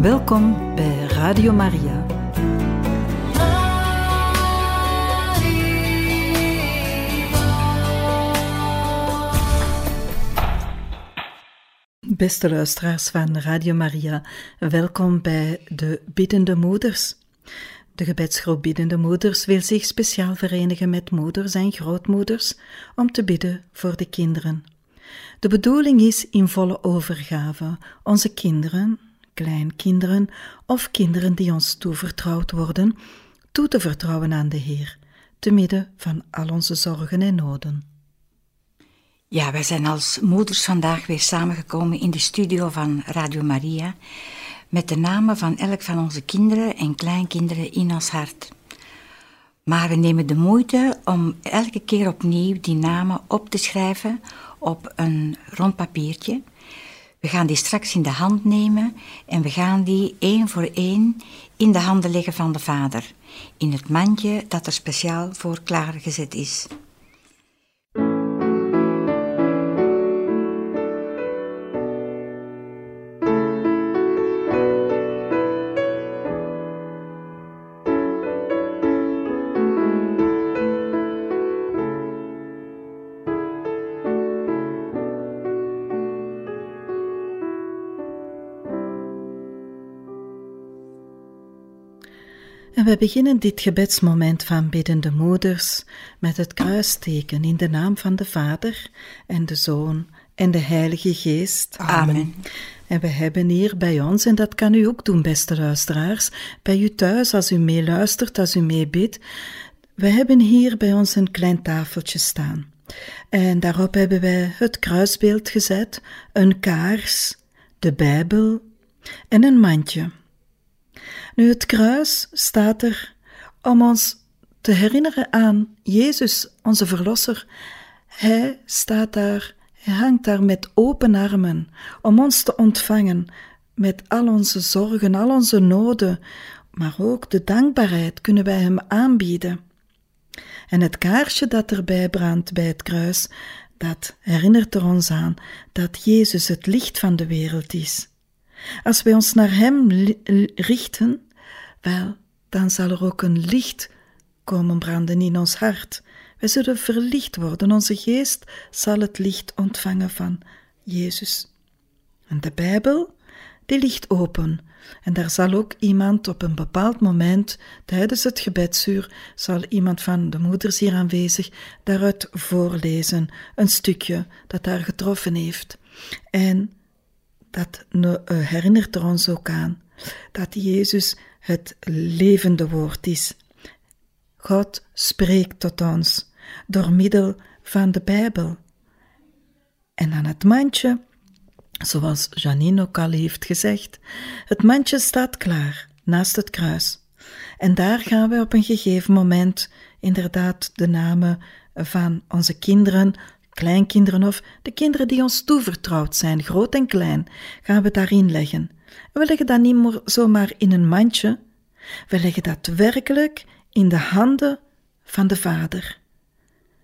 Welkom bij Radio Maria. Beste luisteraars van Radio Maria, welkom bij de Biddende Moeders. De gebedsgroep Biddende Moeders wil zich speciaal verenigen met moeders en grootmoeders om te bidden voor de kinderen. De bedoeling is in volle overgave onze kinderen, kleinkinderen of kinderen die ons toevertrouwd worden, toe te vertrouwen aan de Heer, te midden van al onze zorgen en noden. Ja, wij zijn als moeders vandaag weer samengekomen in de studio van Radio Maria met de namen van elk van onze kinderen en kleinkinderen in ons hart. Maar we nemen de moeite om elke keer opnieuw die namen op te schrijven op een rond papiertje. We gaan die straks in de hand nemen en we gaan die één voor één in de handen leggen van de vader, in het mandje dat er speciaal voor klaargezet is. We beginnen dit gebedsmoment van biddende moeders met het kruisteken in de naam van de Vader en de Zoon en de Heilige Geest. Amen. En we hebben hier bij ons, en dat kan u ook doen, beste luisteraars, bij u thuis, als u meeluistert, als u meebidt, we hebben hier bij ons een klein tafeltje staan. En daarop hebben wij het kruisbeeld gezet, een kaars, de Bijbel en een mandje. Nu, het kruis staat er om ons te herinneren aan Jezus, onze Verlosser. Hij staat daar, hij hangt daar met open armen om ons te ontvangen met al onze zorgen, al onze noden, maar ook de dankbaarheid kunnen wij Hem aanbieden. En het kaarsje dat erbij brandt bij het kruis, dat herinnert er ons aan dat Jezus het licht van de wereld is. Als wij ons naar Hem richten, wel, dan zal er ook een licht komen branden in ons hart. Wij zullen verlicht worden, onze geest zal het licht ontvangen van Jezus. En de Bijbel, die ligt open. En daar zal ook iemand op een bepaald moment, tijdens het gebedsuur, zal iemand van de moeders hier aanwezig daaruit voorlezen, een stukje dat daar getroffen heeft. En dat eh, herinnert er ons ook aan dat Jezus het levende woord is. God spreekt tot ons door middel van de Bijbel. En aan het mandje, zoals Janine ook al heeft gezegd, het mandje staat klaar naast het kruis. En daar gaan we op een gegeven moment inderdaad de namen van onze kinderen, kleinkinderen of de kinderen die ons toevertrouwd zijn, groot en klein, gaan we daarin leggen. We leggen dat niet meer zomaar in een mandje, we leggen dat werkelijk in de handen van de Vader.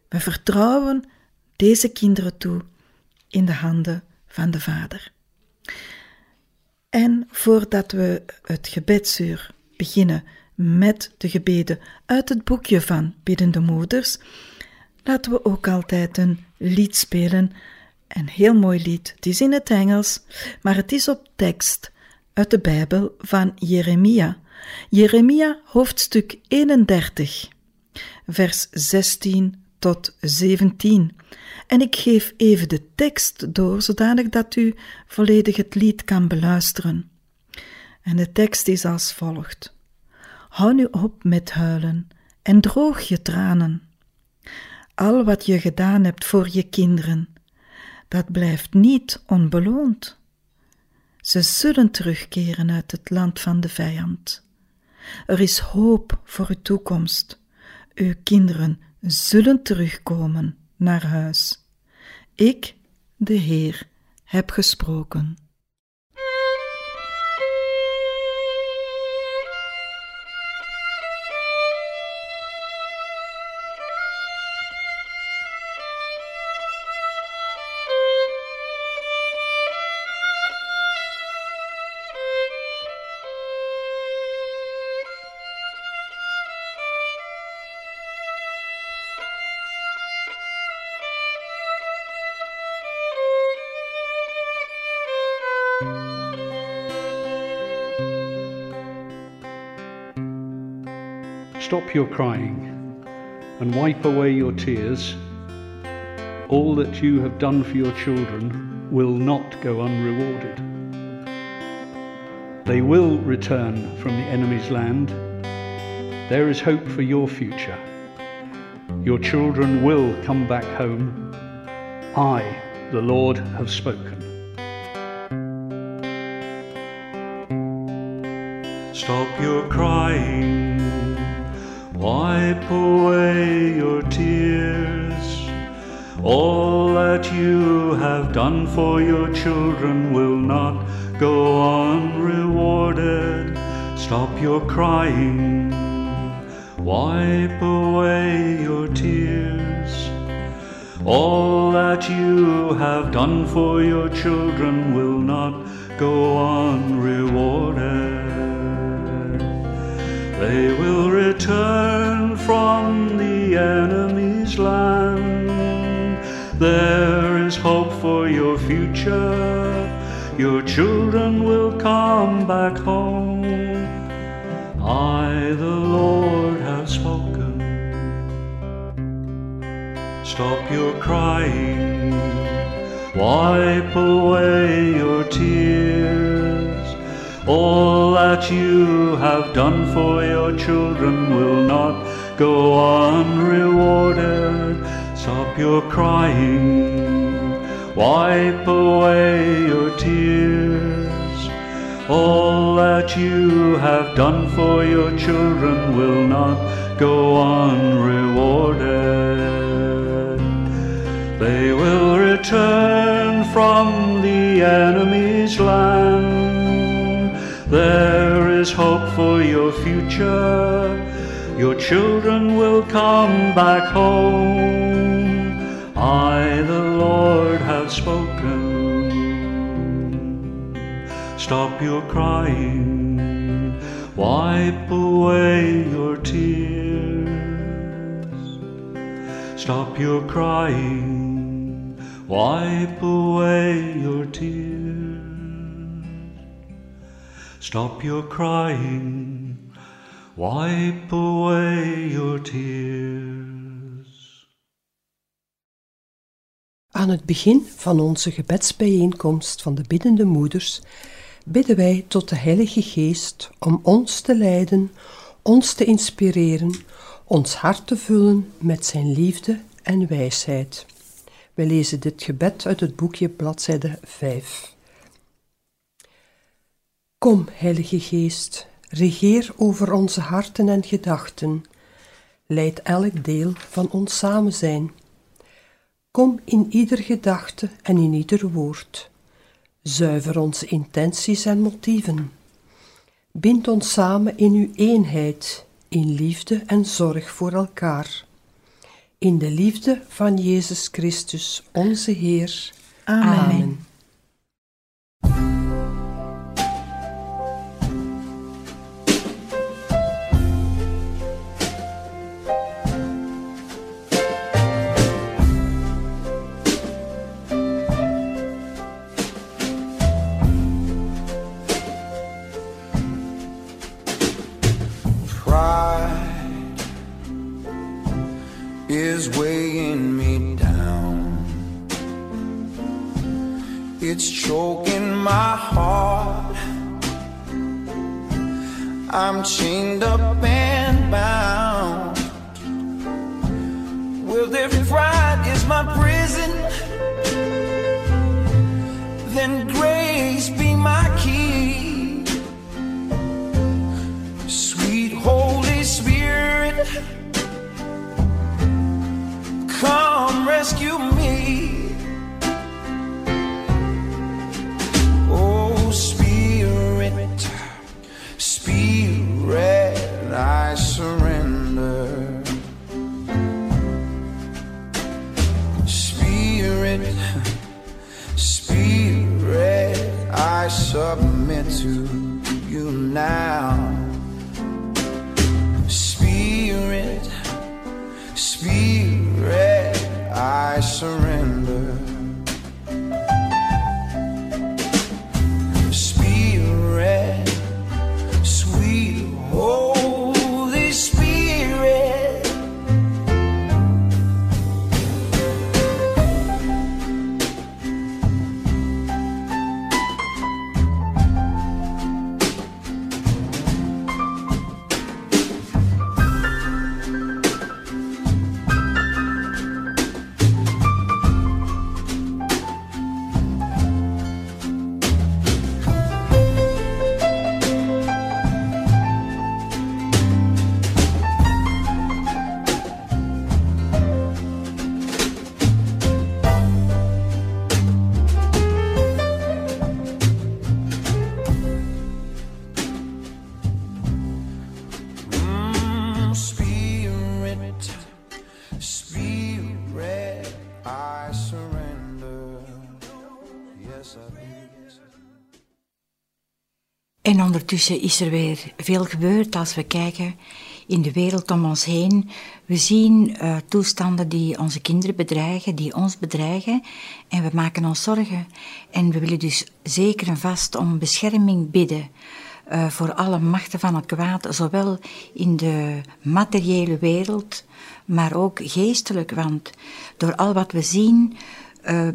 We vertrouwen deze kinderen toe in de handen van de Vader. En voordat we het gebedsuur beginnen met de gebeden uit het boekje van Biddende Moeders, laten we ook altijd een lied spelen. Een heel mooi lied. Het is in het Engels, maar het is op tekst uit de Bijbel van Jeremia. Jeremia hoofdstuk 31, vers 16 tot 17. En ik geef even de tekst door, zodanig dat u volledig het lied kan beluisteren. En de tekst is als volgt: Hou nu op met huilen en droog je tranen. Al wat je gedaan hebt voor je kinderen, dat blijft niet onbeloond. Ze zullen terugkeren uit het land van de vijand. Er is hoop voor uw toekomst. Uw kinderen zullen terugkomen naar huis. Ik, de Heer, heb gesproken. Stop your crying and wipe away your tears. All that you have done for your children will not go unrewarded. They will return from the enemy's land. There is hope for your future. Your children will come back home. I, the Lord, have spoken. Stop your crying, wipe away your tears. All that you have done for your children will not go unrewarded. Stop your crying, wipe away your tears. All that you have done for your children will not go unrewarded. They will return from the enemy's land. There is hope for your future. Your children will come back home. I, the Lord, have spoken. Stop your crying, wipe away your tears. All that you have done for your children will not go unrewarded. Stop your crying, wipe away your tears. All that you have done for your children will not go unrewarded. They will return from the enemy's land. There is hope for your future. Your children will come back home. I, the Lord, have spoken. Stop your crying, wipe away your tears. Stop your crying, wipe away your tears. Stop your crying, wipe away your tears. Aan het begin van onze gebedsbijeenkomst van de biddende moeders bidden wij tot de Heilige Geest om ons te leiden, ons te inspireren, ons hart te vullen met zijn liefde en wijsheid. We lezen dit gebed uit het boekje bladzijde 5. Kom, Heilige Geest, regeer over onze harten en gedachten. Leid elk deel van ons samen zijn. Kom in ieder gedachte en in ieder woord. Zuiver onze intenties en motieven. Bind ons samen in uw eenheid, in liefde en zorg voor elkaar. In de liefde van Jezus Christus, onze Heer. Amen. Amen. Is weighing me down. It's choking my heart. I'm chained up and bound. Well, if pride is my prison, then grace be my key. Sweet Holy Spirit, rescue me. Oh, Spirit, Spirit, I surrender. Spirit, Spirit, I submit to you now. Ondertussen is er weer veel gebeurd als we kijken in de wereld om ons heen. We zien uh, toestanden die onze kinderen bedreigen, die ons bedreigen. En we maken ons zorgen. En we willen dus zeker en vast om bescherming bidden. Uh, voor alle machten van het kwaad, zowel in de materiële wereld, maar ook geestelijk. Want door al wat we zien,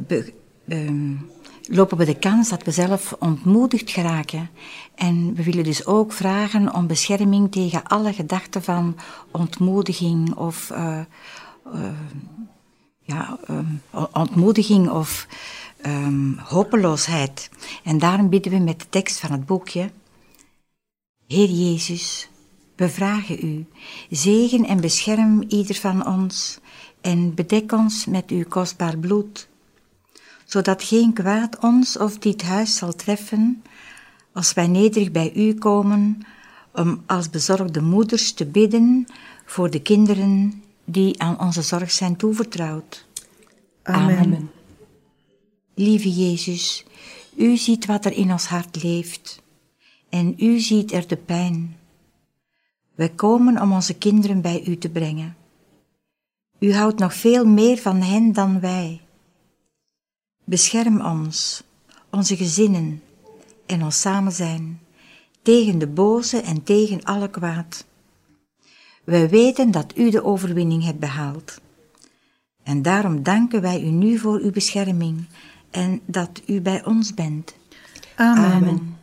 be, um, lopen we de kans dat we zelf ontmoedigd geraken. En we willen dus ook vragen om bescherming tegen alle gedachten van ontmoediging of uh, uh, ja, um, ontmoediging of um, hopeloosheid. En daarom bidden we met de tekst van het boekje. Heer Jezus, we vragen u, zegen en bescherm ieder van ons en bedek ons met uw kostbaar bloed zodat geen kwaad ons of dit huis zal treffen, als wij nederig bij u komen, om als bezorgde moeders te bidden voor de kinderen die aan onze zorg zijn toevertrouwd. Amen. Amen. Lieve Jezus, u ziet wat er in ons hart leeft en u ziet er de pijn. Wij komen om onze kinderen bij u te brengen. U houdt nog veel meer van hen dan wij. Bescherm ons, onze gezinnen en ons samen zijn tegen de boze en tegen alle kwaad. Wij weten dat u de overwinning hebt behaald. En daarom danken wij u nu voor uw bescherming en dat u bij ons bent. Amen. Amen.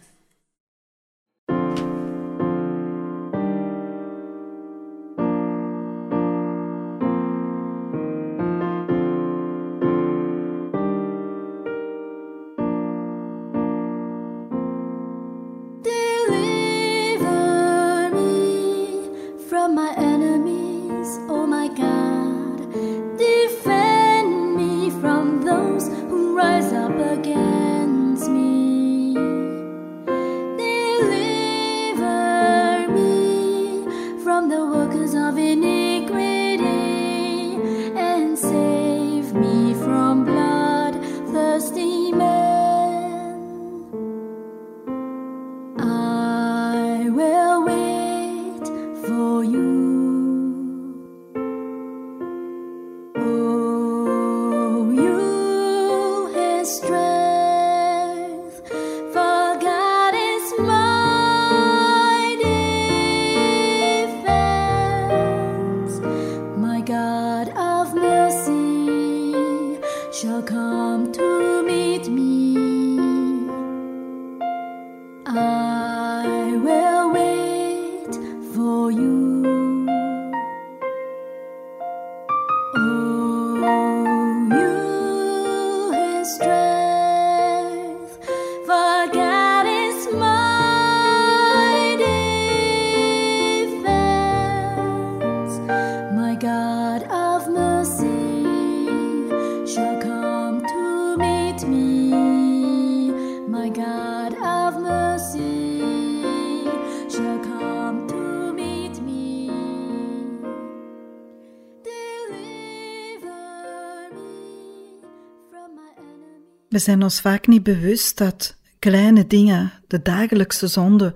We zijn ons vaak niet bewust dat kleine dingen, de dagelijkse zonden,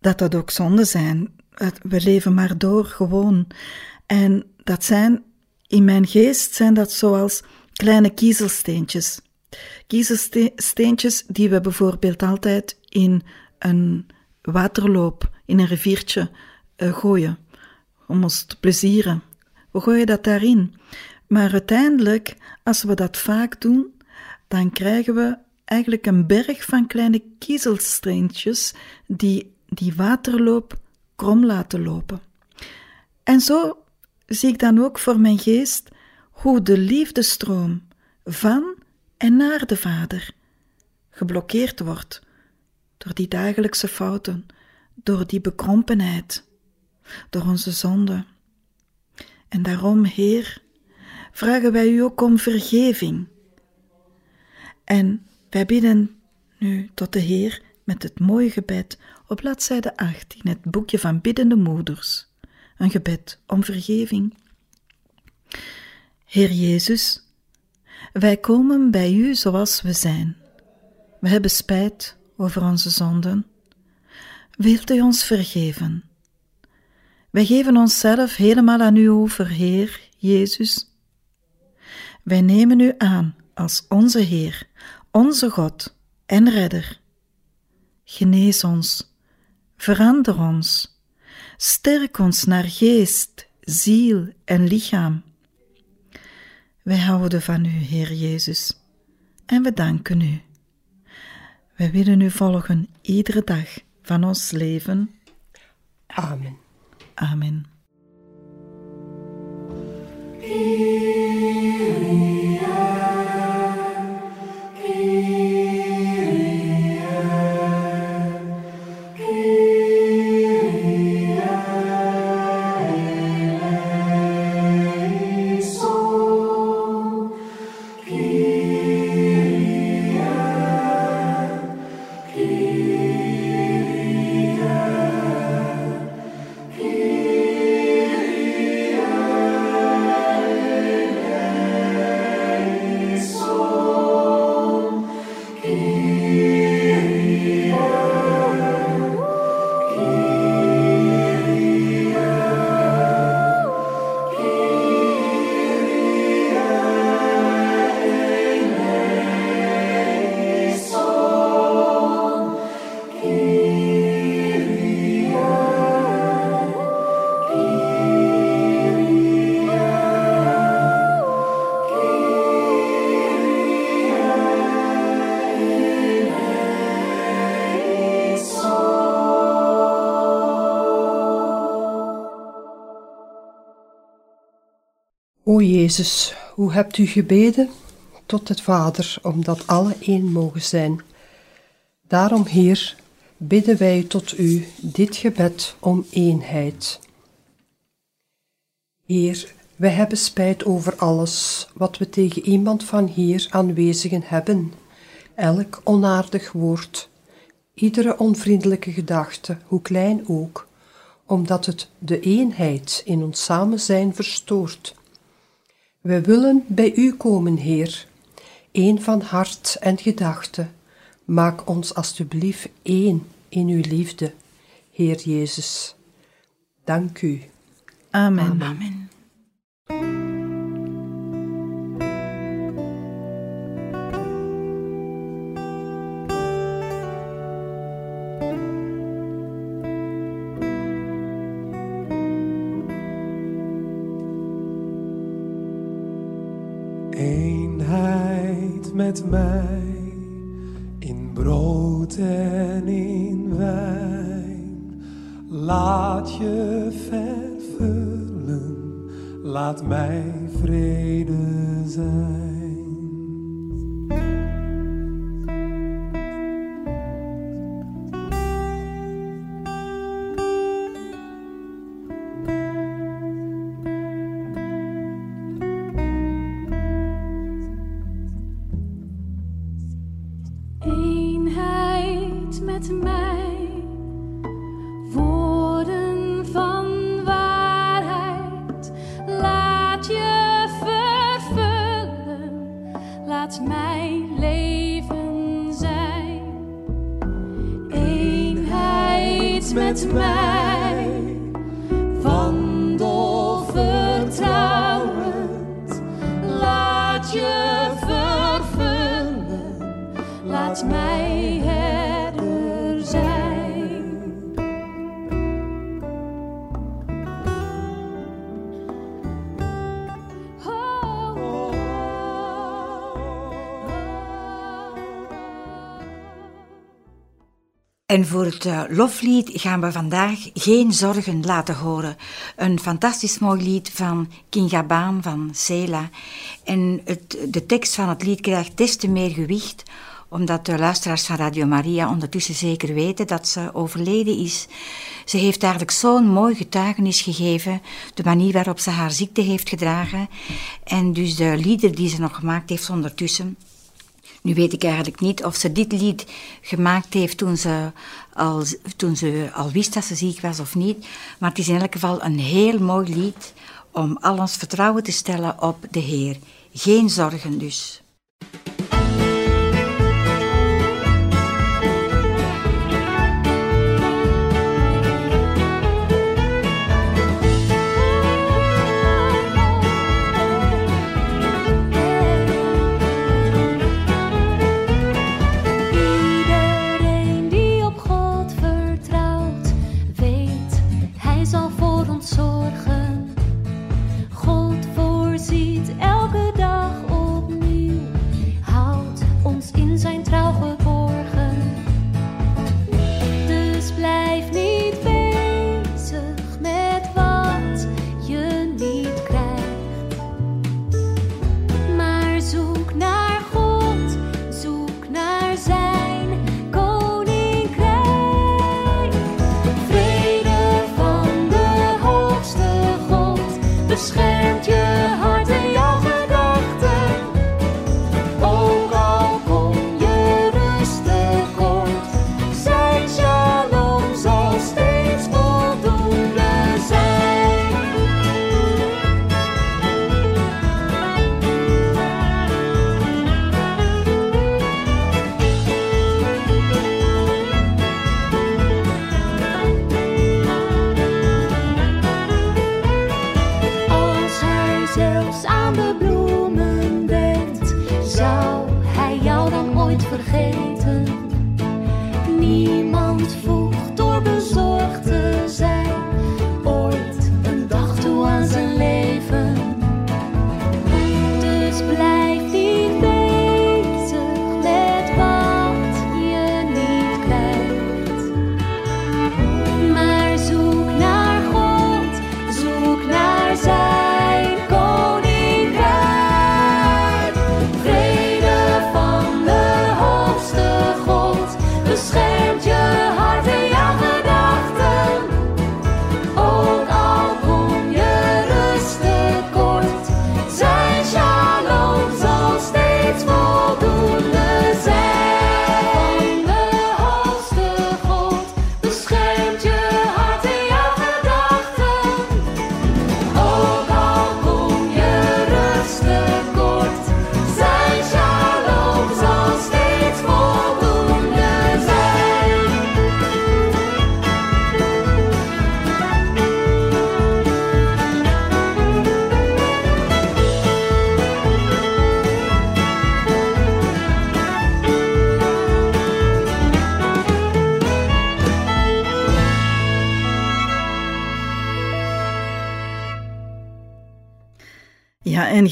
dat dat ook zonden zijn. We leven maar door gewoon. En dat zijn, in mijn geest, zijn dat zoals kleine kiezelsteentjes. Kiezelsteentjes die we bijvoorbeeld altijd in een waterloop, in een riviertje uh, gooien, om ons te plezieren. We gooien dat daarin. Maar uiteindelijk, als we dat vaak doen, dan krijgen we eigenlijk een berg van kleine kiezelstreentjes die die waterloop krom laten lopen. En zo zie ik dan ook voor mijn geest hoe de liefdestroom van en naar de Vader geblokkeerd wordt door die dagelijkse fouten, door die bekrompenheid, door onze zonde. En daarom, Heer, vragen wij u ook om vergeving en wij bidden nu tot de Heer met het mooie gebed op bladzijde 18, het boekje van biddende moeders. Een gebed om vergeving. Heer Jezus, wij komen bij U zoals we zijn, We hebben spijt over onze zonden. Wilt u ons vergeven? Wij geven onszelf helemaal aan u over, Heer Jezus. Wij nemen u aan als onze Heer, onze God en Redder. Genees ons, verander ons, sterk ons naar geest, ziel en lichaam. Wij houden van u, Heer Jezus, en we danken u. Wij willen u volgen iedere dag van ons leven. Amen. Amen. O Jezus, hoe hebt u gebeden tot het Vader, omdat alle één mogen zijn. Daarom, Heer, bidden wij tot u dit gebed om eenheid. Heer, wij hebben spijt over alles wat we tegen iemand van hier aanwezigen hebben, elk onaardig woord, iedere onvriendelijke gedachte, hoe klein ook, omdat het de eenheid in ons samen zijn verstoort. We willen bij u komen, Heer, één van hart en gedachte. Maak ons alstublieft één in uw liefde, Heer Jezus. Dank u. Amen. Amen. Met En voor het eh, loflied gaan we vandaag Geen Zorgen laten horen. Een fantastisch mooi lied van Kingabaan van Sela. En het, de tekst van het lied krijgt des te meer gewicht omdat de luisteraars van Radio Maria ondertussen zeker weten dat ze overleden is. Ze heeft eigenlijk zo'n mooi getuigenis gegeven, de manier waarop ze haar ziekte heeft gedragen. En dus de lieder die ze nog gemaakt heeft ondertussen, nu weet ik eigenlijk niet of ze dit lied gemaakt heeft toen ze, al, toen ze al wist dat ze ziek was of niet. Maar het is in elk geval een heel mooi lied om al ons vertrouwen te stellen op de Heer. Geen zorgen dus. Dan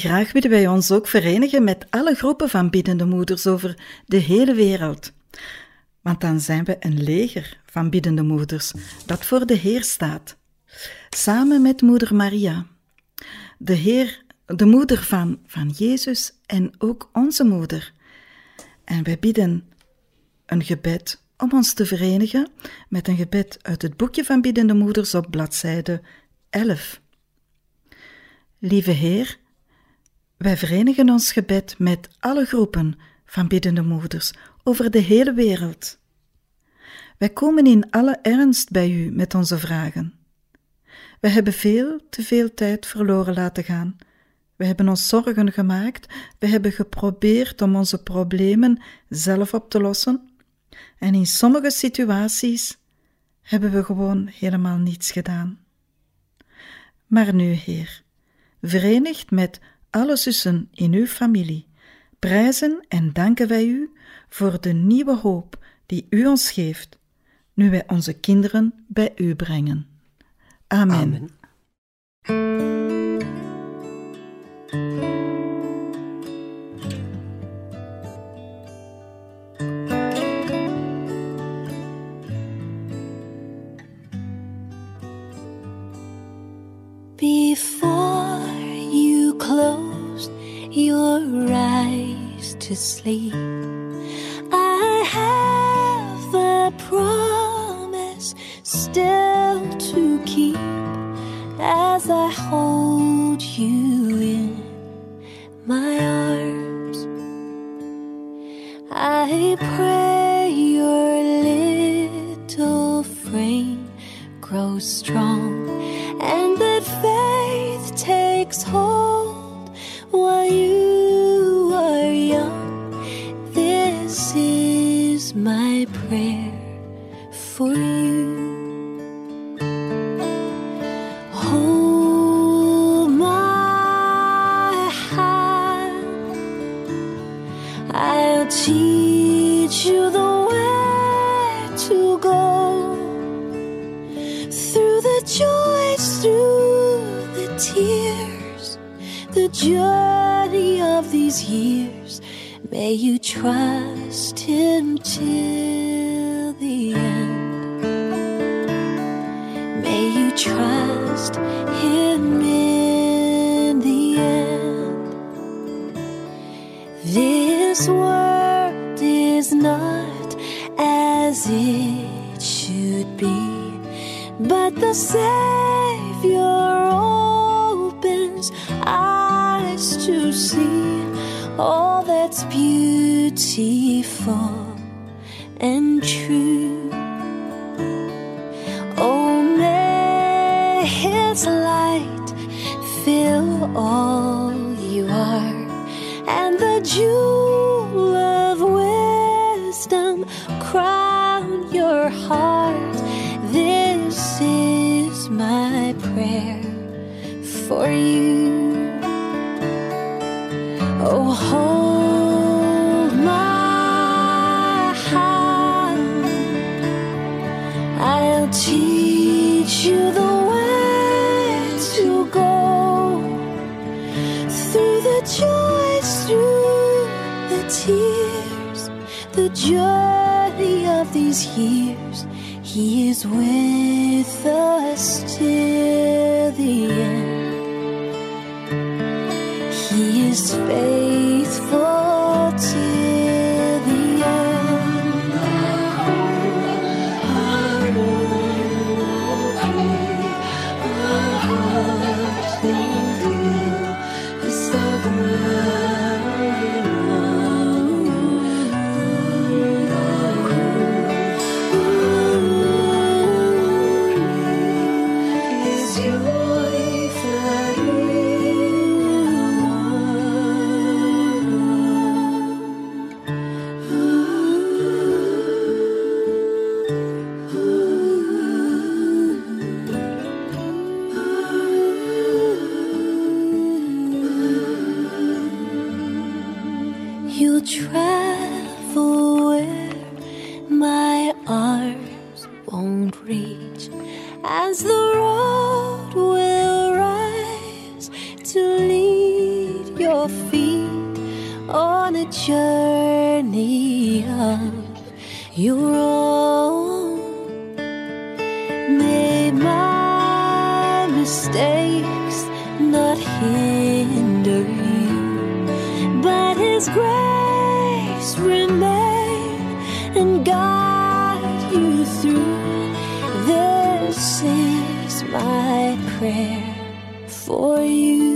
graag willen wij ons ook verenigen met alle groepen van biddende moeders over de hele wereld. Want dan zijn we een leger van biddende moeders dat voor de Heer staat. Samen met moeder Maria, de Heer, de moeder van, van Jezus en ook onze moeder. En wij bidden een gebed om ons te verenigen met een gebed uit het boekje van biddende moeders op bladzijde 11. Lieve Heer, wij verenigen ons gebed met alle groepen van biddende moeders over de hele wereld. Wij komen in alle ernst bij u met onze vragen. We hebben veel te veel tijd verloren laten gaan. We hebben ons zorgen gemaakt, we hebben geprobeerd om onze problemen zelf op te lossen. En in sommige situaties hebben we gewoon helemaal niets gedaan. Maar nu, Heer, verenigd met alle zussen in uw familie, prijzen en danken wij u voor de nieuwe hoop die u ons geeft, nu wij onze kinderen bij u brengen. Amen. Amen. 里。True. Oh, may His light fill all you are, and the jewel of wisdom crown your heart. This is my prayer for you. Is with prayer for you.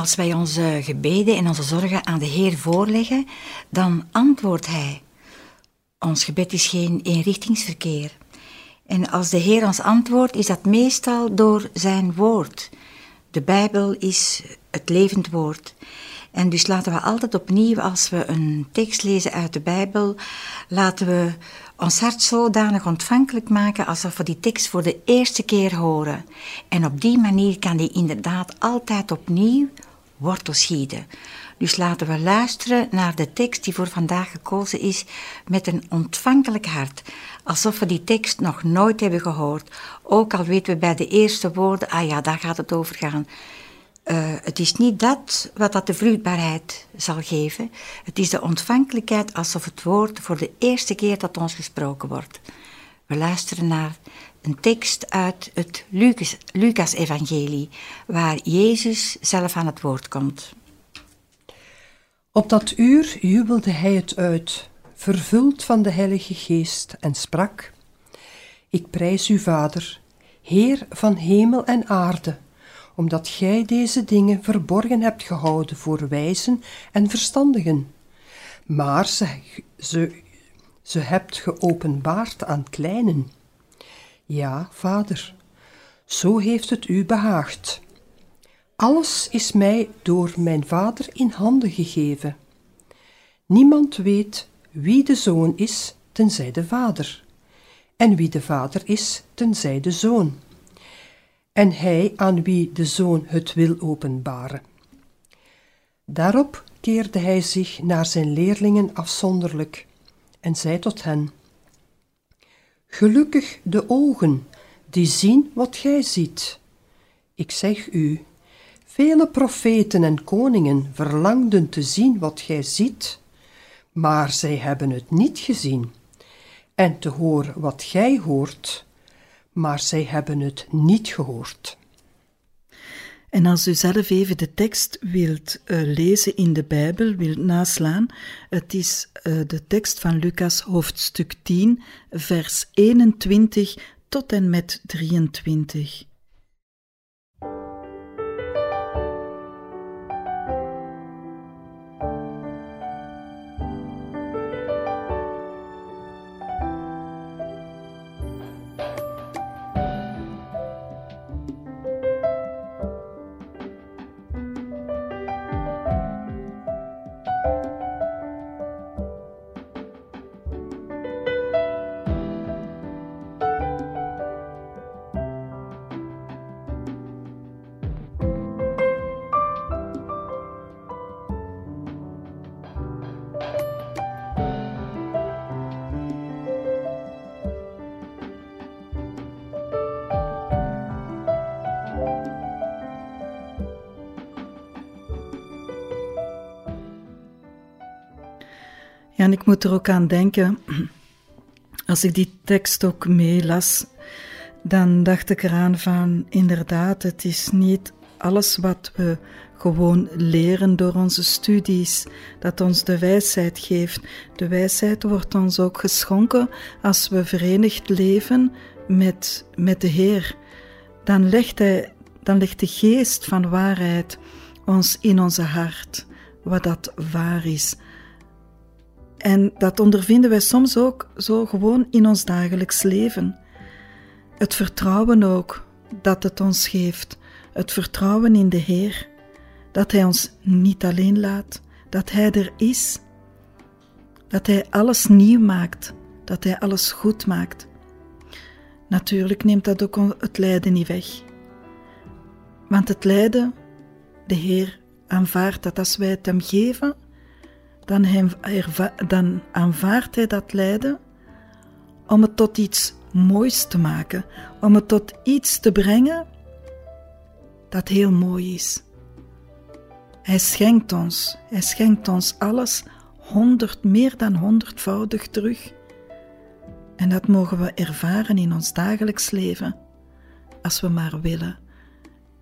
Als wij onze gebeden en onze zorgen aan de Heer voorleggen, dan antwoordt Hij. Ons gebed is geen eenrichtingsverkeer. En als de Heer ons antwoordt, is dat meestal door Zijn woord. De Bijbel is het levend woord. En dus laten we altijd opnieuw, als we een tekst lezen uit de Bijbel, laten we ons hart zodanig ontvankelijk maken alsof we die tekst voor de eerste keer horen. En op die manier kan die inderdaad altijd opnieuw wortel schieten. Dus laten we luisteren naar de tekst die voor vandaag gekozen is met een ontvankelijk hart. Alsof we die tekst nog nooit hebben gehoord. Ook al weten we bij de eerste woorden, ah ja, daar gaat het over gaan. Uh, het is niet dat wat dat de vruchtbaarheid zal geven. Het is de ontvankelijkheid alsof het woord voor de eerste keer tot ons gesproken wordt. We luisteren naar een tekst uit het Lucas-evangelie, waar Jezus zelf aan het woord komt. Op dat uur jubelde hij het uit. vervuld van de Heilige Geest, en sprak: Ik prijs u, Vader, Heer van hemel en aarde, omdat gij deze dingen verborgen hebt gehouden voor wijzen en verstandigen. Maar ze, ze, ze hebt geopenbaard aan kleinen. Ja, Vader, zo heeft het u behaagd. Alles is mij door mijn Vader in handen gegeven. Niemand weet wie de zoon is, tenzij de Vader, en wie de Vader is, tenzij de zoon, en hij aan wie de zoon het wil openbaren. Daarop keerde hij zich naar zijn leerlingen afzonderlijk en zei tot hen: Gelukkig de ogen die zien wat gij ziet. Ik zeg u, vele profeten en koningen verlangden te zien wat gij ziet, maar zij hebben het niet gezien, en te horen wat gij hoort, maar zij hebben het niet gehoord. En als u zelf even de tekst wilt uh, lezen in de Bijbel, wilt naslaan, het is uh, de tekst van Lucas hoofdstuk 10, vers 21 tot en met 23. Moet er ook aan denken, als ik die tekst ook meelas, dan dacht ik eraan van, inderdaad, het is niet alles wat we gewoon leren door onze studies, dat ons de wijsheid geeft. De wijsheid wordt ons ook geschonken als we verenigd leven met, met de Heer. Dan legt, hij, dan legt de geest van waarheid ons in onze hart, wat dat waar is. En dat ondervinden wij soms ook zo gewoon in ons dagelijks leven. Het vertrouwen ook dat het ons geeft, het vertrouwen in de Heer, dat Hij ons niet alleen laat, dat Hij er is, dat Hij alles nieuw maakt, dat Hij alles goed maakt. Natuurlijk neemt dat ook het lijden niet weg. Want het lijden, de Heer aanvaardt dat als wij het Hem geven, dan, dan aanvaardt hij dat lijden om het tot iets moois te maken, om het tot iets te brengen dat heel mooi is. Hij schenkt ons, hij schenkt ons alles honderd, meer dan honderdvoudig terug. En dat mogen we ervaren in ons dagelijks leven, als we maar willen.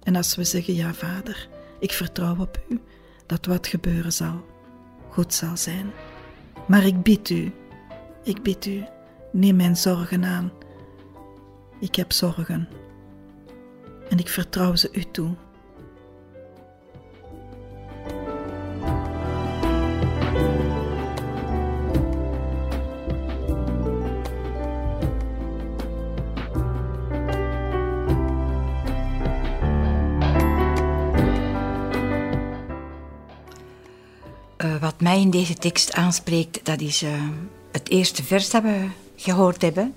En als we zeggen, ja vader, ik vertrouw op u, dat wat gebeuren zal goed zal zijn. Maar ik bid u, ik bid u, neem mijn zorgen aan. Ik heb zorgen en ik vertrouw ze u toe. Wat mij in deze tekst aanspreekt, dat is uh, het eerste vers dat we gehoord hebben.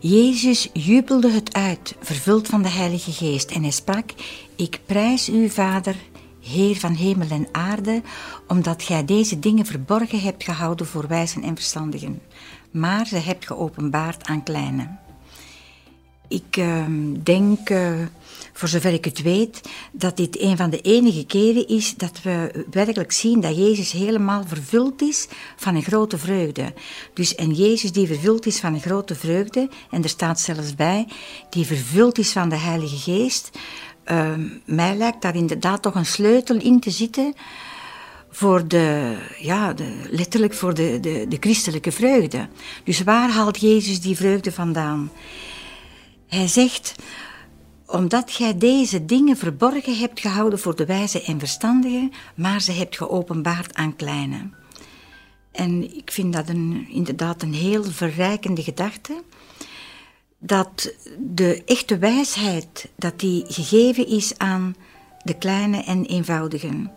Jezus jubelde het uit, vervuld van de Heilige Geest, en hij sprak: Ik prijs u, Vader, Heer van hemel en aarde, omdat gij deze dingen verborgen hebt gehouden voor wijzen en verstandigen, maar ze hebt geopenbaard aan kleinen. Ik uh, denk uh, voor zover ik het weet, dat dit een van de enige keren is dat we werkelijk zien dat Jezus helemaal vervuld is van een grote vreugde. Dus en Jezus die vervuld is van een grote vreugde, en er staat zelfs bij, die vervuld is van de Heilige Geest. Uh, mij lijkt daar inderdaad toch een sleutel in te zitten voor de, ja, de, letterlijk voor de, de, de christelijke vreugde. Dus waar haalt Jezus die vreugde vandaan? Hij zegt, omdat gij deze dingen verborgen hebt gehouden voor de wijze en verstandigen, maar ze hebt geopenbaard aan kleine. En ik vind dat een, inderdaad een heel verrijkende gedachte. Dat de echte wijsheid, dat die gegeven is aan de kleine en eenvoudigen.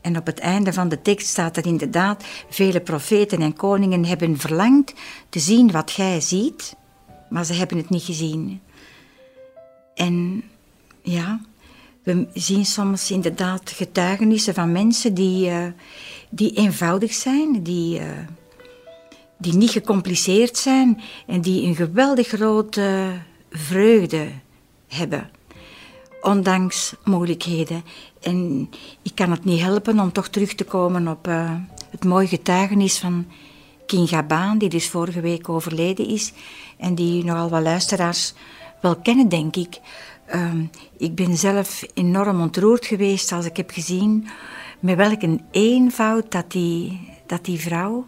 En op het einde van de tekst staat er inderdaad, vele profeten en koningen hebben verlangd te zien wat gij ziet, maar ze hebben het niet gezien. En ja, we zien soms inderdaad getuigenissen van mensen die, uh, die eenvoudig zijn, die, uh, die niet gecompliceerd zijn en die een geweldig grote vreugde hebben, ondanks moeilijkheden. En ik kan het niet helpen om toch terug te komen op uh, het mooie getuigenis van King Gabaan, die dus vorige week overleden is en die nogal wat luisteraars wel kennen, denk ik. Um, ik ben zelf enorm ontroerd geweest als ik heb gezien met welke eenvoud dat die, dat die vrouw,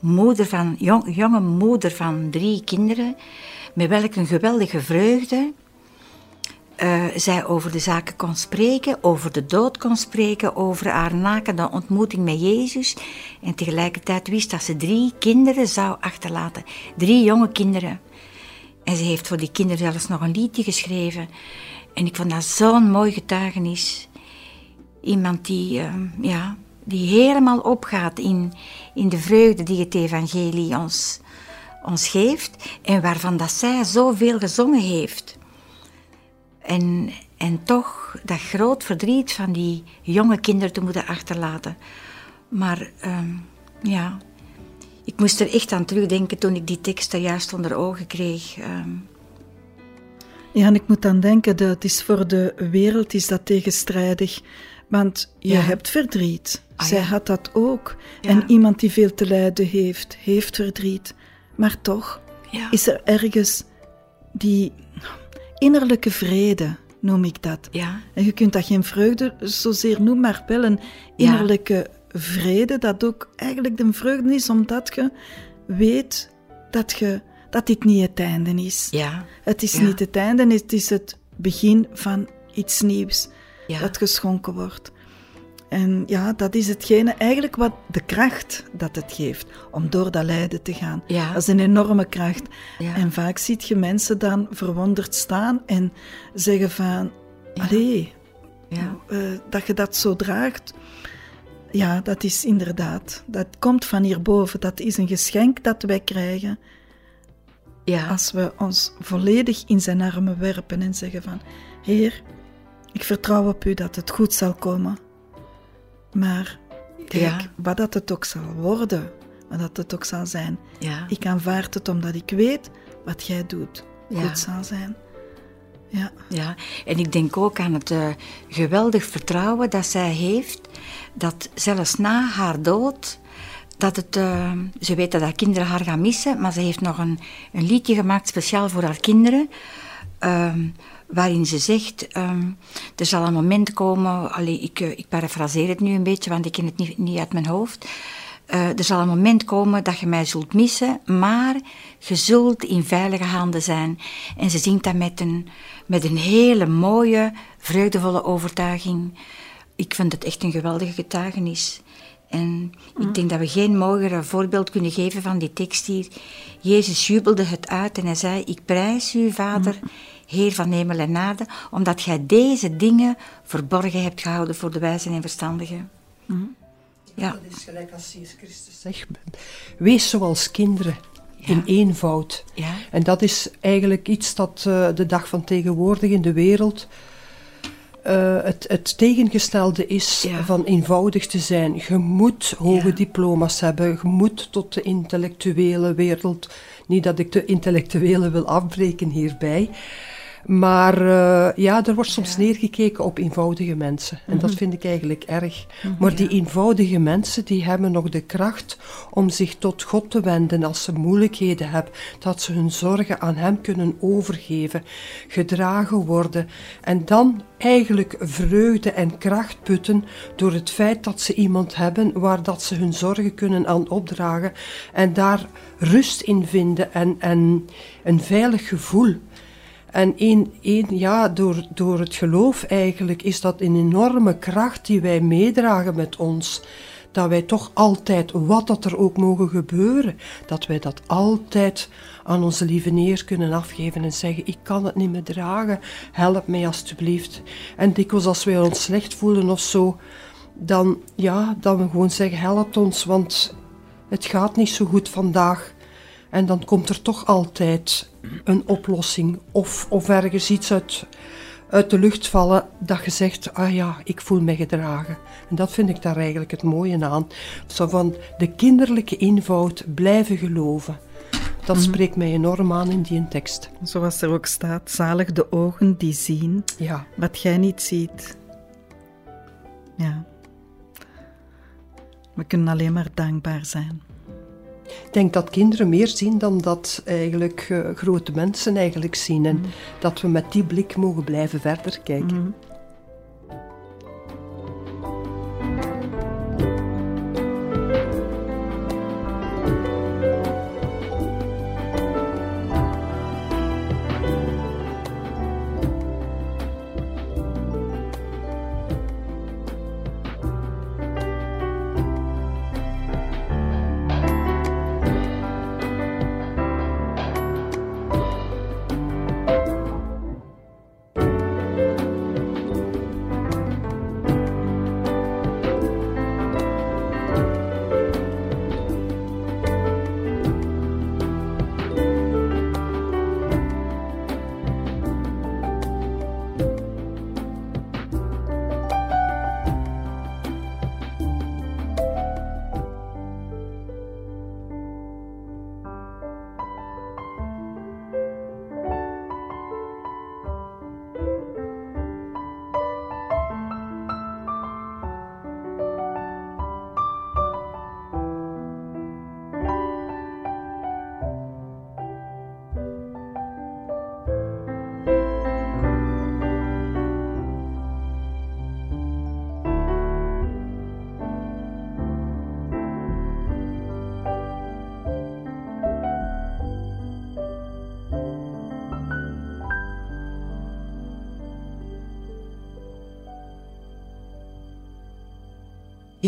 moeder van, jong, jonge moeder van drie kinderen, met welke geweldige vreugde uh, zij over de zaken kon spreken, over de dood kon spreken, over haar nakende ontmoeting met Jezus. En tegelijkertijd wist dat ze drie kinderen zou achterlaten. Drie jonge kinderen. En ze heeft voor die kinderen zelfs nog een liedje geschreven. En ik vond dat zo'n mooi getuigenis. Iemand die, uh, ja, die helemaal opgaat in, in de vreugde die het evangelie ons, ons geeft. En waarvan dat zij zoveel gezongen heeft. En, en toch dat groot verdriet van die jonge kinderen te moeten achterlaten. Maar uh, ja, ik moest er echt aan terugdenken toen ik die tekst juist onder ogen kreeg. Um. Ja, en ik moet aan denken dat het is voor de wereld is dat tegenstrijdig. Want je Ja. hebt verdriet. Ah, Zij ja. had dat ook. Ja. En iemand die veel te lijden heeft, heeft verdriet. Maar toch is er ergens die innerlijke vrede, noem ik dat. Ja, En je kunt dat geen vreugde zozeer noemen, maar wel een innerlijke vrede, dat ook eigenlijk de vreugde is, omdat je weet dat, je, dat dit niet het einde is. ja, Het is Ja. niet het einde, het is het begin van iets nieuws ja. dat geschonken wordt. En ja, dat is hetgene eigenlijk wat de kracht dat het geeft om door dat lijden te gaan. Ja. Dat is een enorme kracht. Ja. En vaak ziet je mensen dan verwonderd staan en zeggen van, Ja. allee, ja. eh, dat je dat zo draagt. Ja, dat is inderdaad. Dat komt van hierboven. Dat is een geschenk dat wij krijgen ja. als we ons volledig in zijn armen werpen en zeggen van, Heer, ik vertrouw op u dat het goed zal komen. Maar kijk, Ja. wat dat het ook zal worden, wat dat het ook zal zijn, ja. ik aanvaard het omdat ik weet wat jij doet Ja. goed zal zijn. Ja, Ja, en ik denk ook aan het eh, geweldig vertrouwen dat zij heeft, dat zelfs na haar dood, dat het, eh, ze weet dat haar kinderen haar gaan missen, maar ze heeft nog een, een liedje gemaakt speciaal voor haar kinderen, ehm, waarin ze zegt, ehm, er zal een moment komen, allee, ik, eh, ik parafraseer het nu een beetje, want ik ken het niet, niet uit mijn hoofd, eh, er zal een moment komen dat je mij zult missen, maar je zult in veilige handen zijn. En ze zingt dat met een, met een hele mooie, vreugdevolle overtuiging. Ik vind het echt een geweldige getuigenis. En ik denk dat we geen mooier voorbeeld kunnen geven van die tekst hier. Jezus jubelde het uit en hij zei, ik prijs u, Vader, Heer van hemel en aarde, omdat gij deze dingen verborgen hebt gehouden voor de wijzen en verstandigen. Ja. Dat is gelijk als Jezus Christus zegt. Wees zoals kinderen, in eenvoud. Ja. En dat is eigenlijk iets dat eh, de dag van tegenwoordig in de wereld eh, het, het tegengestelde is Ja. van eenvoudig te zijn. Je moet hoge Ja. diploma's hebben, je moet tot de intellectuele wereld. Niet dat ik de intellectuele wil afbreken hierbij. Maar eh, ja, er wordt soms neergekeken op eenvoudige mensen. En dat Mhm. vind ik eigenlijk erg. Mhm. Maar die eenvoudige mensen, die hebben nog de kracht om zich tot God te wenden als ze moeilijkheden hebben. Dat ze hun zorgen aan Hem kunnen overgeven, gedragen worden. En dan eigenlijk vreugde en kracht putten door het feit dat ze iemand hebben waar dat ze hun zorgen kunnen aan opdragen. En daar rust in vinden en, en een veilig gevoel. En één, ja, door, door het geloof eigenlijk is dat een enorme kracht die wij meedragen met ons. Dat wij toch altijd, wat dat er ook mogen gebeuren, dat wij dat altijd aan onze lieve neer kunnen afgeven en zeggen: Ik kan het niet meer dragen, help mij alstublieft. En dikwijls als wij ons slecht voelen of zo, dan, ja, dan we gewoon zeggen: Help ons, want het gaat niet zo goed vandaag. En dan komt er toch altijd een oplossing of, of ergens iets uit, uit de lucht vallen dat je zegt, ah ja, ik voel me gedragen. En dat vind ik daar eigenlijk het mooie aan. Zo van de kinderlijke eenvoud blijven geloven. Dat Mhm. spreekt mij enorm aan in die tekst. Zoals er ook staat, zalig de ogen die zien Ja. wat jij niet ziet. Ja. We kunnen alleen maar dankbaar zijn. Ik denk dat kinderen meer zien dan dat eigenlijk eh, grote mensen eigenlijk zien. En dat we met die blik mogen blijven verder kijken.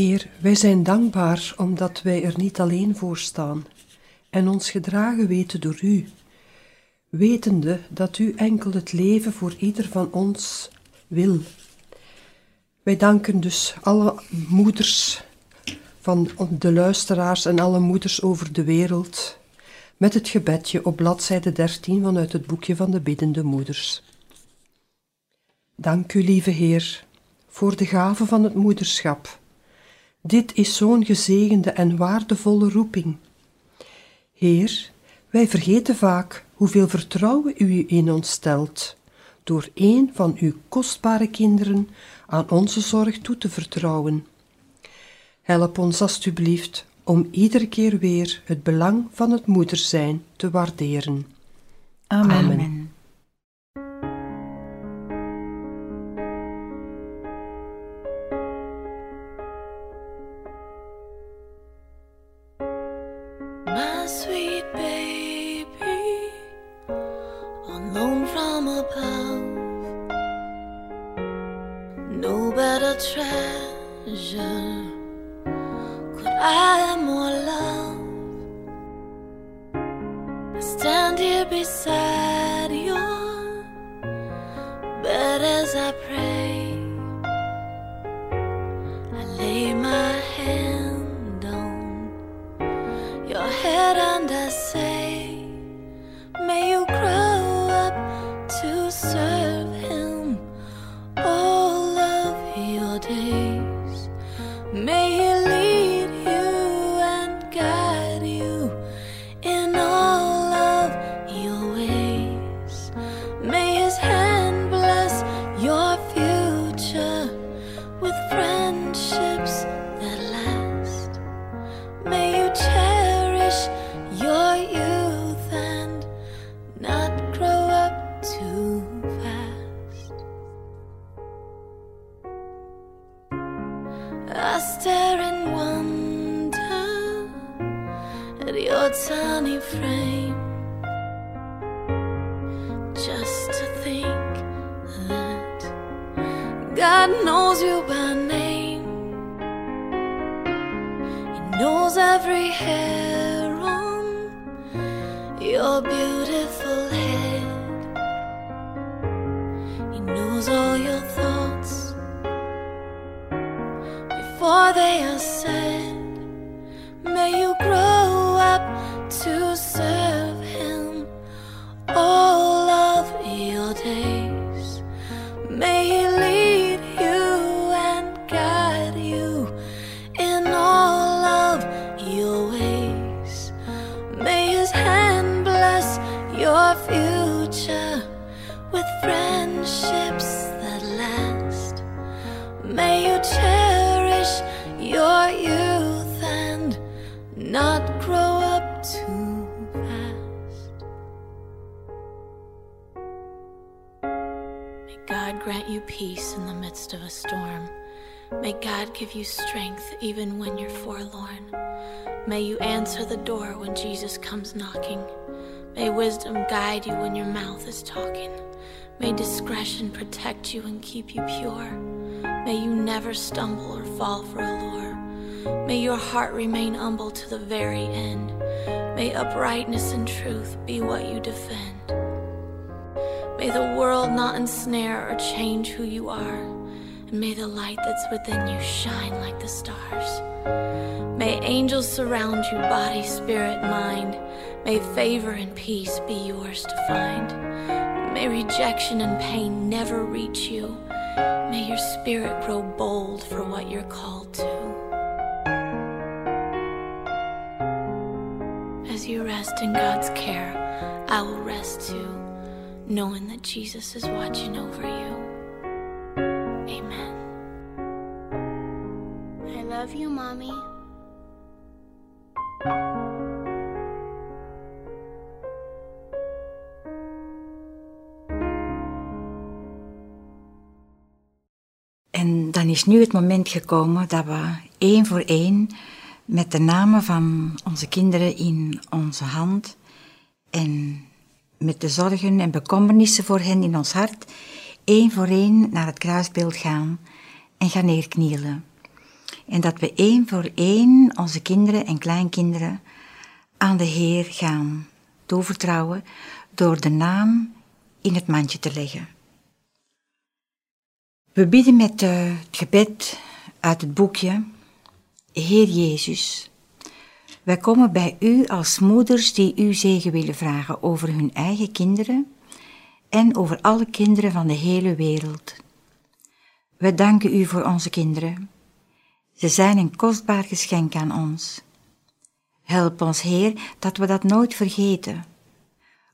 Heer, wij zijn dankbaar omdat wij er niet alleen voor staan en ons gedragen weten door U, wetende dat U enkel het leven voor ieder van ons wil. Wij danken dus alle moeders van de luisteraars en alle moeders over de wereld met het gebedje op bladzijde 13 vanuit het boekje van de biddende moeders. Dank u, lieve Heer, voor de gave van het moederschap. Dit is zo'n gezegende en waardevolle roeping. Heer, wij vergeten vaak hoeveel vertrouwen u in ons stelt, door een van uw kostbare kinderen aan onze zorg toe te vertrouwen. Help ons alstublieft om iedere keer weer het belang van het moeder zijn te waarderen. Amen. Amen. My sweet baby, on loan from above. No better treasure God grant you peace in the midst of a storm. May God give you strength even when you're forlorn. May you answer the door when Jesus comes knocking. May wisdom guide you when your mouth is talking. May discretion protect you and keep you pure. May you never stumble or fall for a lure. May your heart remain humble to the very end. May uprightness and truth be what you defend. May the world not ensnare or change who you are. And may the light that's within you shine like the stars. May angels surround you, body, spirit, mind. May favor and peace be yours to find. May rejection and pain never reach you. May your spirit grow bold for what you're called to. As you rest in God's care, I will rest too, knowing that Jesus is watching over you. Amen. I love you, Mommy. En dan is nu het moment gekomen dat we één voor één met de namen van onze kinderen in onze hand en met de zorgen en bekommernissen voor hen in ons hart één voor één naar het kruisbeeld gaan en gaan neerknielen. En dat we één voor één onze kinderen en kleinkinderen aan de Heer gaan toevertrouwen door de naam in het mandje te leggen. We bidden met eh, het gebed uit het boekje Heer Jezus, wij komen bij u als moeders die u zegen willen vragen over hun eigen kinderen en over alle kinderen van de hele wereld. We danken u voor onze kinderen. Ze zijn een kostbaar geschenk aan ons. Help ons, Heer, dat we dat nooit vergeten,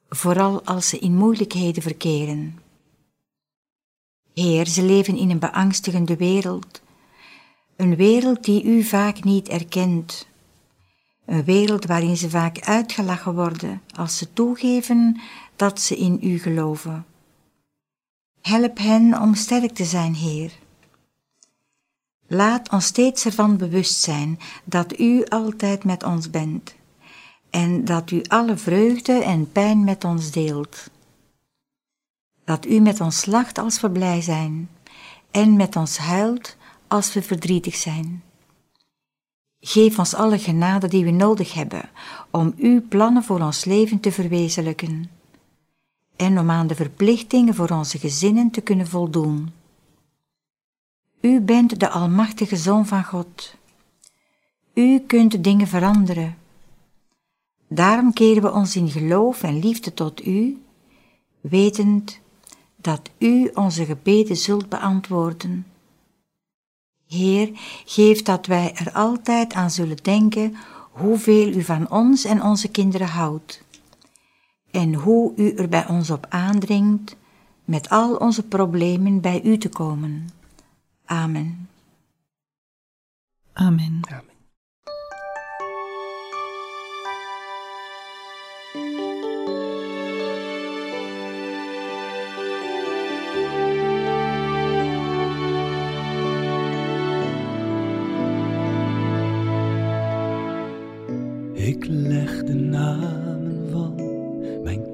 vooral als ze in moeilijkheden verkeren. Heer, ze leven in een beangstigende wereld, een wereld die u vaak niet erkent, een wereld waarin ze vaak uitgelachen worden als ze toegeven dat ze in u geloven. Help hen om sterk te zijn, Heer. Laat ons steeds ervan bewust zijn dat u altijd met ons bent en dat u alle vreugde en pijn met ons deelt. Dat u met ons lacht als we blij zijn en met ons huilt als we verdrietig zijn. Geef ons alle genade die we nodig hebben om uw plannen voor ons leven te verwezenlijken en om aan de verplichtingen voor onze gezinnen te kunnen voldoen. U bent de Almachtige Zoon van God. U kunt dingen veranderen. Daarom keren we ons in geloof en liefde tot U, wetend dat U onze gebeden zult beantwoorden. Heer, geef dat wij er altijd aan zullen denken hoeveel U van ons en onze kinderen houdt en hoe U er bij ons op aandringt met al onze problemen bij U te komen. Amen. Amen. Amen.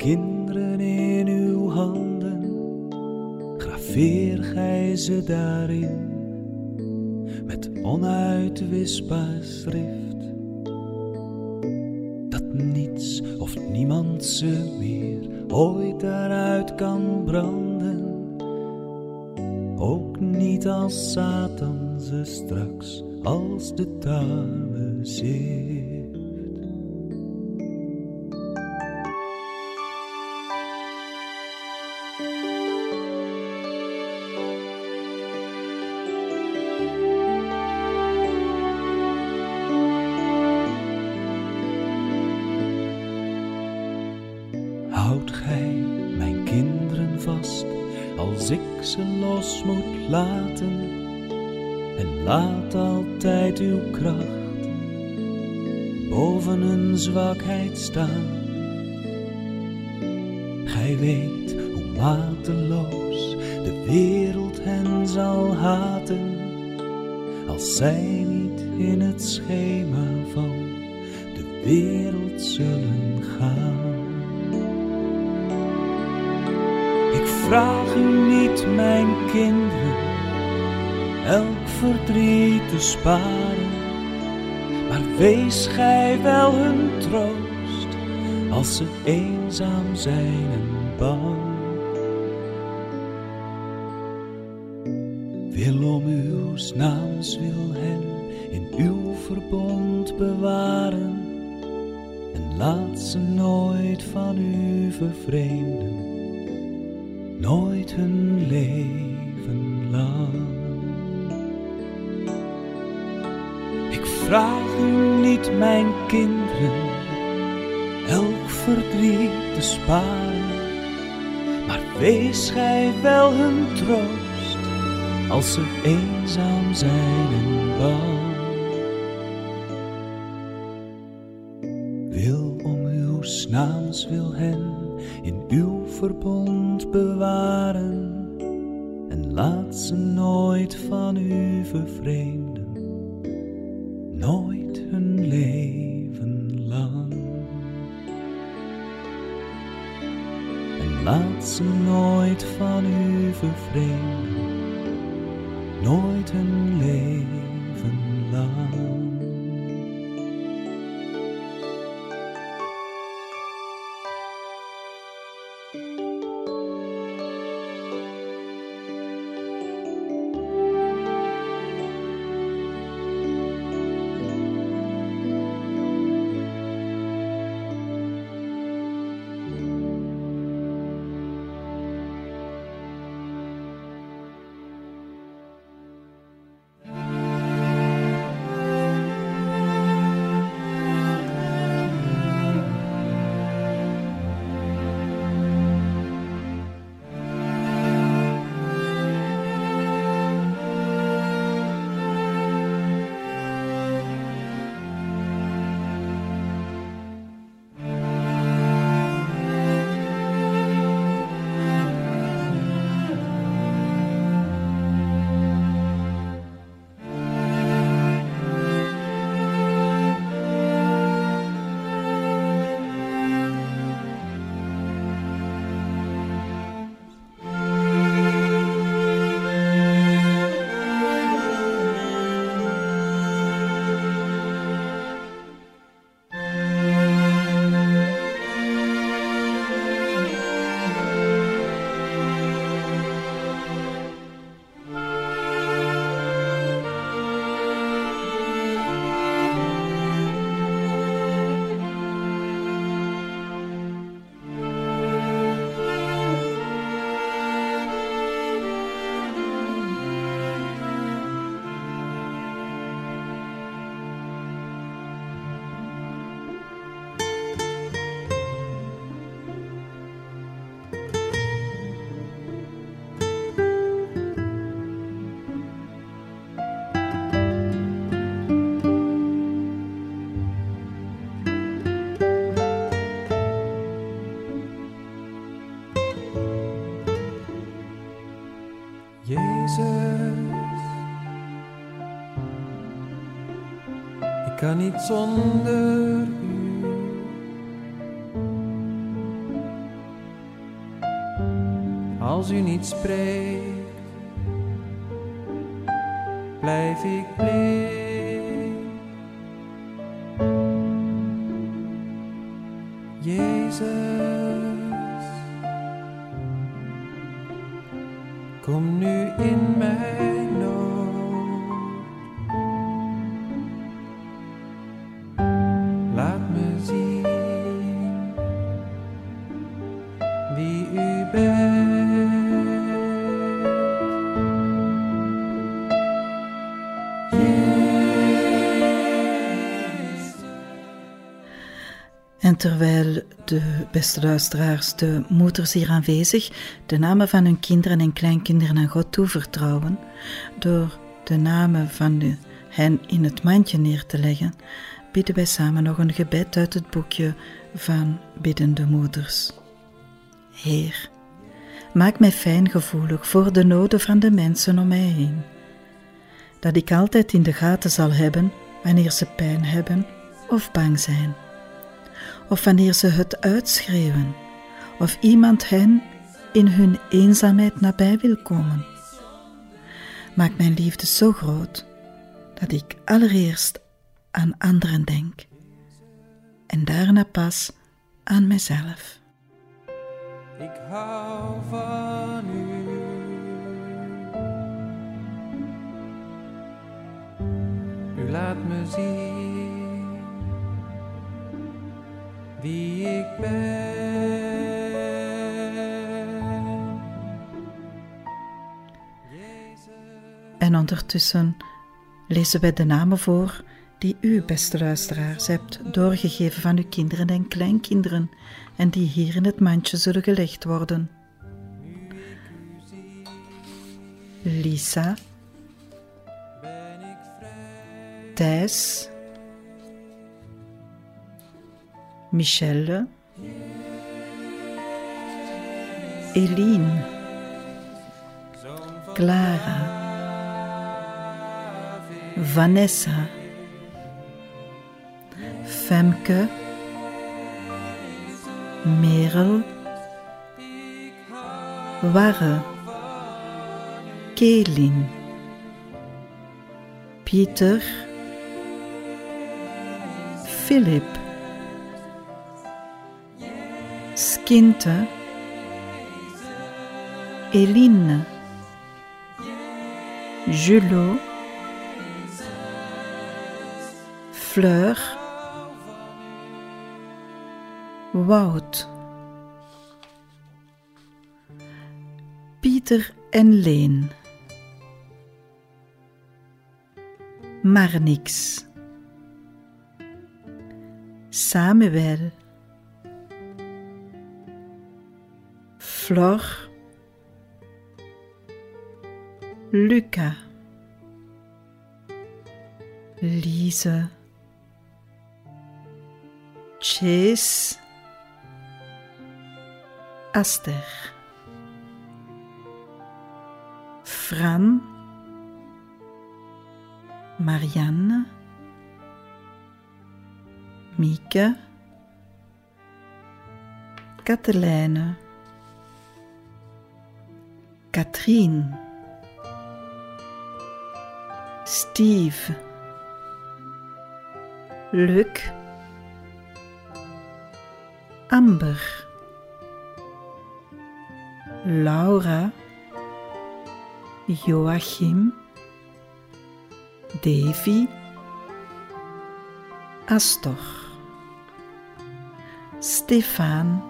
Kinderen in uw handen. Graveer veer gij ze daarin met onuitwisbaar schrift. Dat niets of niemand ze meer ooit daaruit kan branden. Ook niet als Satan ze straks als de tarwe zeeft. Ze los moet laten en laat altijd uw kracht boven hun zwakheid staan. Gij weet hoe mateloos de wereld hen zal haten als zij niet in het schema van de wereld zullen mijn kinderen, elk verdriet te sparen, maar wees gij wel hun troost als ze eenzaam zijn en bang. Wil om uw naams wil hen in uw verbond bewaren en laat ze nooit van u vervreemden als ze eenzaam zijn en bang. Ik kan niet zonder u. Als u niet spreekt, blijf ik bleek. Jezus, kom nu Terwijl de beste luisteraars, de moeders hier aanwezig, de namen van hun kinderen en kleinkinderen aan God toevertrouwen, door de namen van hen in het mandje neer te leggen, bidden wij samen nog een gebed uit het boekje van biddende moeders. Heer, maak mij fijngevoelig voor de noden van de mensen om mij heen, dat ik altijd in de gaten zal hebben wanneer ze pijn hebben of bang zijn of wanneer ze het uitschreeuwen, of iemand hen in hun eenzaamheid nabij wil komen. Maak mijn liefde zo groot dat ik allereerst aan anderen denk en daarna pas aan mezelf. Ik hou van u. U laat me zien wie ik ben. En ondertussen lezen wij de namen voor die u, beste luisteraars, hebt doorgegeven van uw kinderen en kleinkinderen en die hier in het mandje zullen gelegd worden. Lisa, Thijs, Michelle, Eline, Clara, Vanessa, Femke, Merel, Warre, Kelin, Pieter, Skinte, Eline, Julot, Fleur, Wout, Pieter en Leen, maar niks. Flor, Luca, Lise, Chase, Aster, Fran, Marianne, Mieke, Katelijne, Katrien, Steve, Luc, Amber, Laura, Joachim, Davy, Astor, Stefan,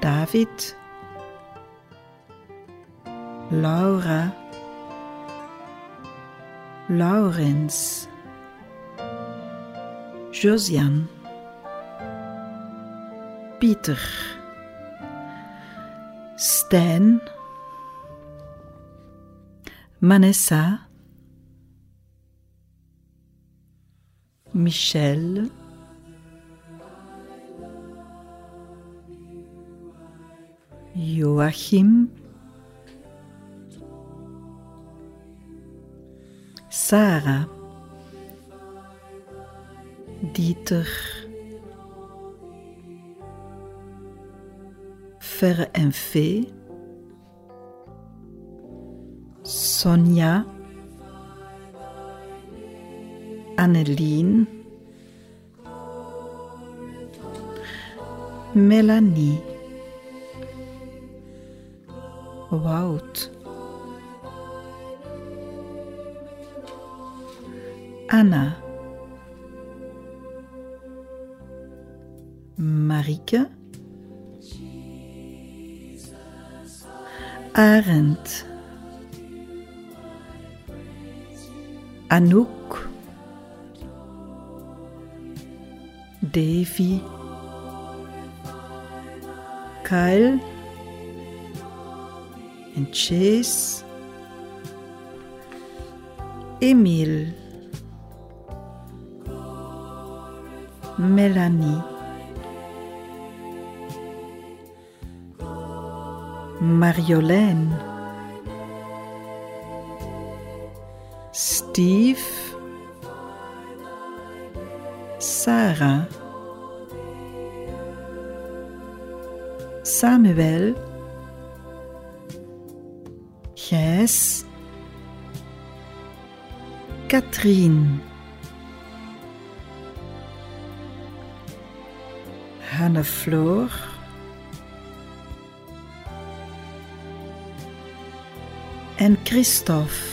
David, Laura, Laurens, Josiane, Pieter, Stijn, Manessa, Michel, Joachim, Sarah, Dieter, Verre en Fee, Sonja, Annelien, Melanie, Wout, Anna, Marike, Arend, Anouk, Davy, Kyle. And Chase, Emil, Melanie, Marjolijn, Steve, Sarah, Samuel, Gijs, Katrien, Hannefloor, en Christophe.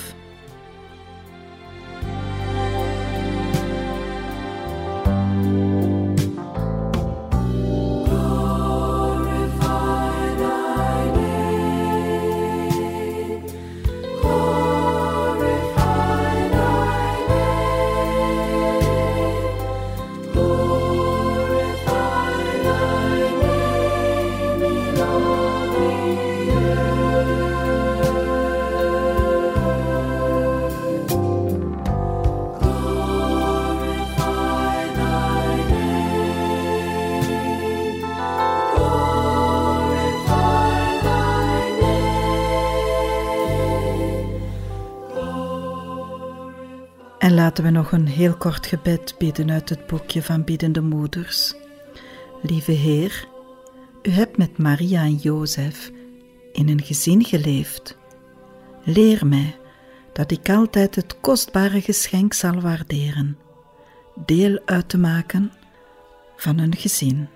Laten we nog een heel kort gebed bidden uit het boekje van Biddende Moeders. Lieve Heer, u hebt met Maria en Jozef in een gezin geleefd. Leer mij dat ik altijd het kostbare geschenk zal waarderen, deel uit te maken van een gezin.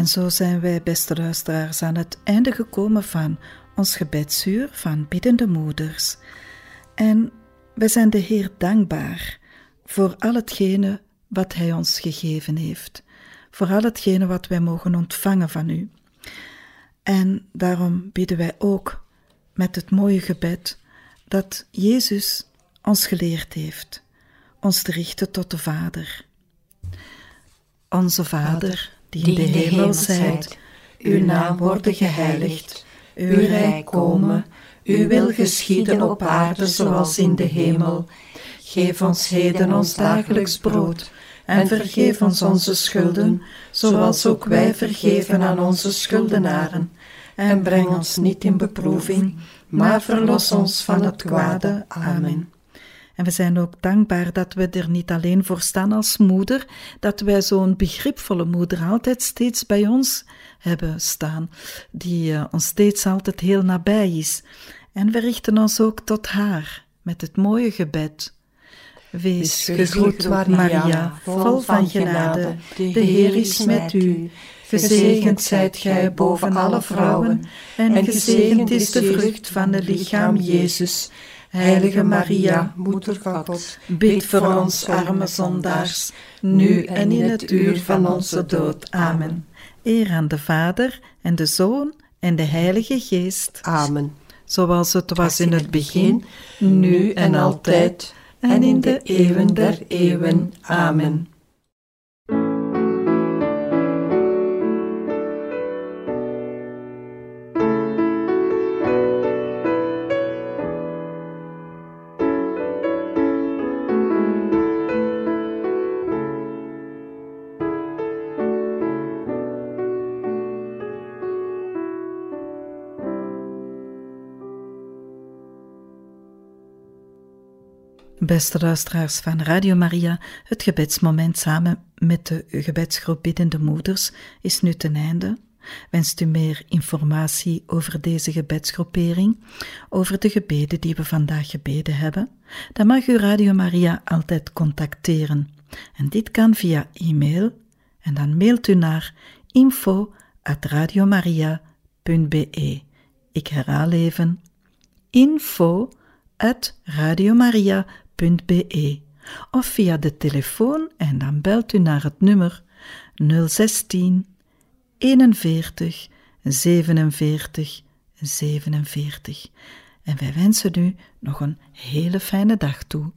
En zo zijn wij, beste luisteraars, aan het einde gekomen van ons gebedsuur van biddende moeders. En wij zijn de Heer dankbaar voor al hetgene wat Hij ons gegeven heeft, voor al hetgene wat wij mogen ontvangen van U. En daarom bidden wij ook met het mooie gebed dat Jezus ons geleerd heeft, ons te richten tot de Vader. Onze Vader, die in de hemel zijt, uw naam worden geheiligd, uw rijk komen, uw wil geschieden op aarde zoals in de hemel. Geef ons heden ons dagelijks brood en vergeef ons onze schulden, zoals ook wij vergeven aan onze schuldenaren. En breng ons niet in beproeving, maar verlos ons van het kwade. Amen. En we zijn ook dankbaar dat we er niet alleen voor staan als moeder, dat wij zo'n begripvolle moeder altijd steeds bij ons hebben staan, die uh, ons steeds altijd heel nabij is. En we richten ons ook tot haar met het mooie gebed. Wees gegroet, Maria, vol van genade, de Heer is met u. Gezegend zijt gij boven alle vrouwen, en gezegend is de vrucht van het lichaam Jezus. Heilige Maria, Moeder van God, bid voor ons arme zondaars, nu en in het uur van onze dood. Amen. Eer aan de Vader en de Zoon en de Heilige Geest. Amen. Zoals het was in het begin, nu en altijd, en in de eeuwen der eeuwen. Amen. Beste luisteraars van Radio Maria, het gebedsmoment samen met de gebedsgroep Biddende Moeders is nu ten einde. Wenst u meer informatie over deze gebedsgroepering, over de gebeden die we vandaag gebeden hebben? Dan mag u Radio Maria altijd contacteren. En dit kan via e-mail en dan mailt u naar info@radiomaria.be. Ik herhaal even info@radiomaria.be of via de telefoon en dan belt u naar het nummer 016 41 47 47. En wij wensen u nog een hele fijne dag toe.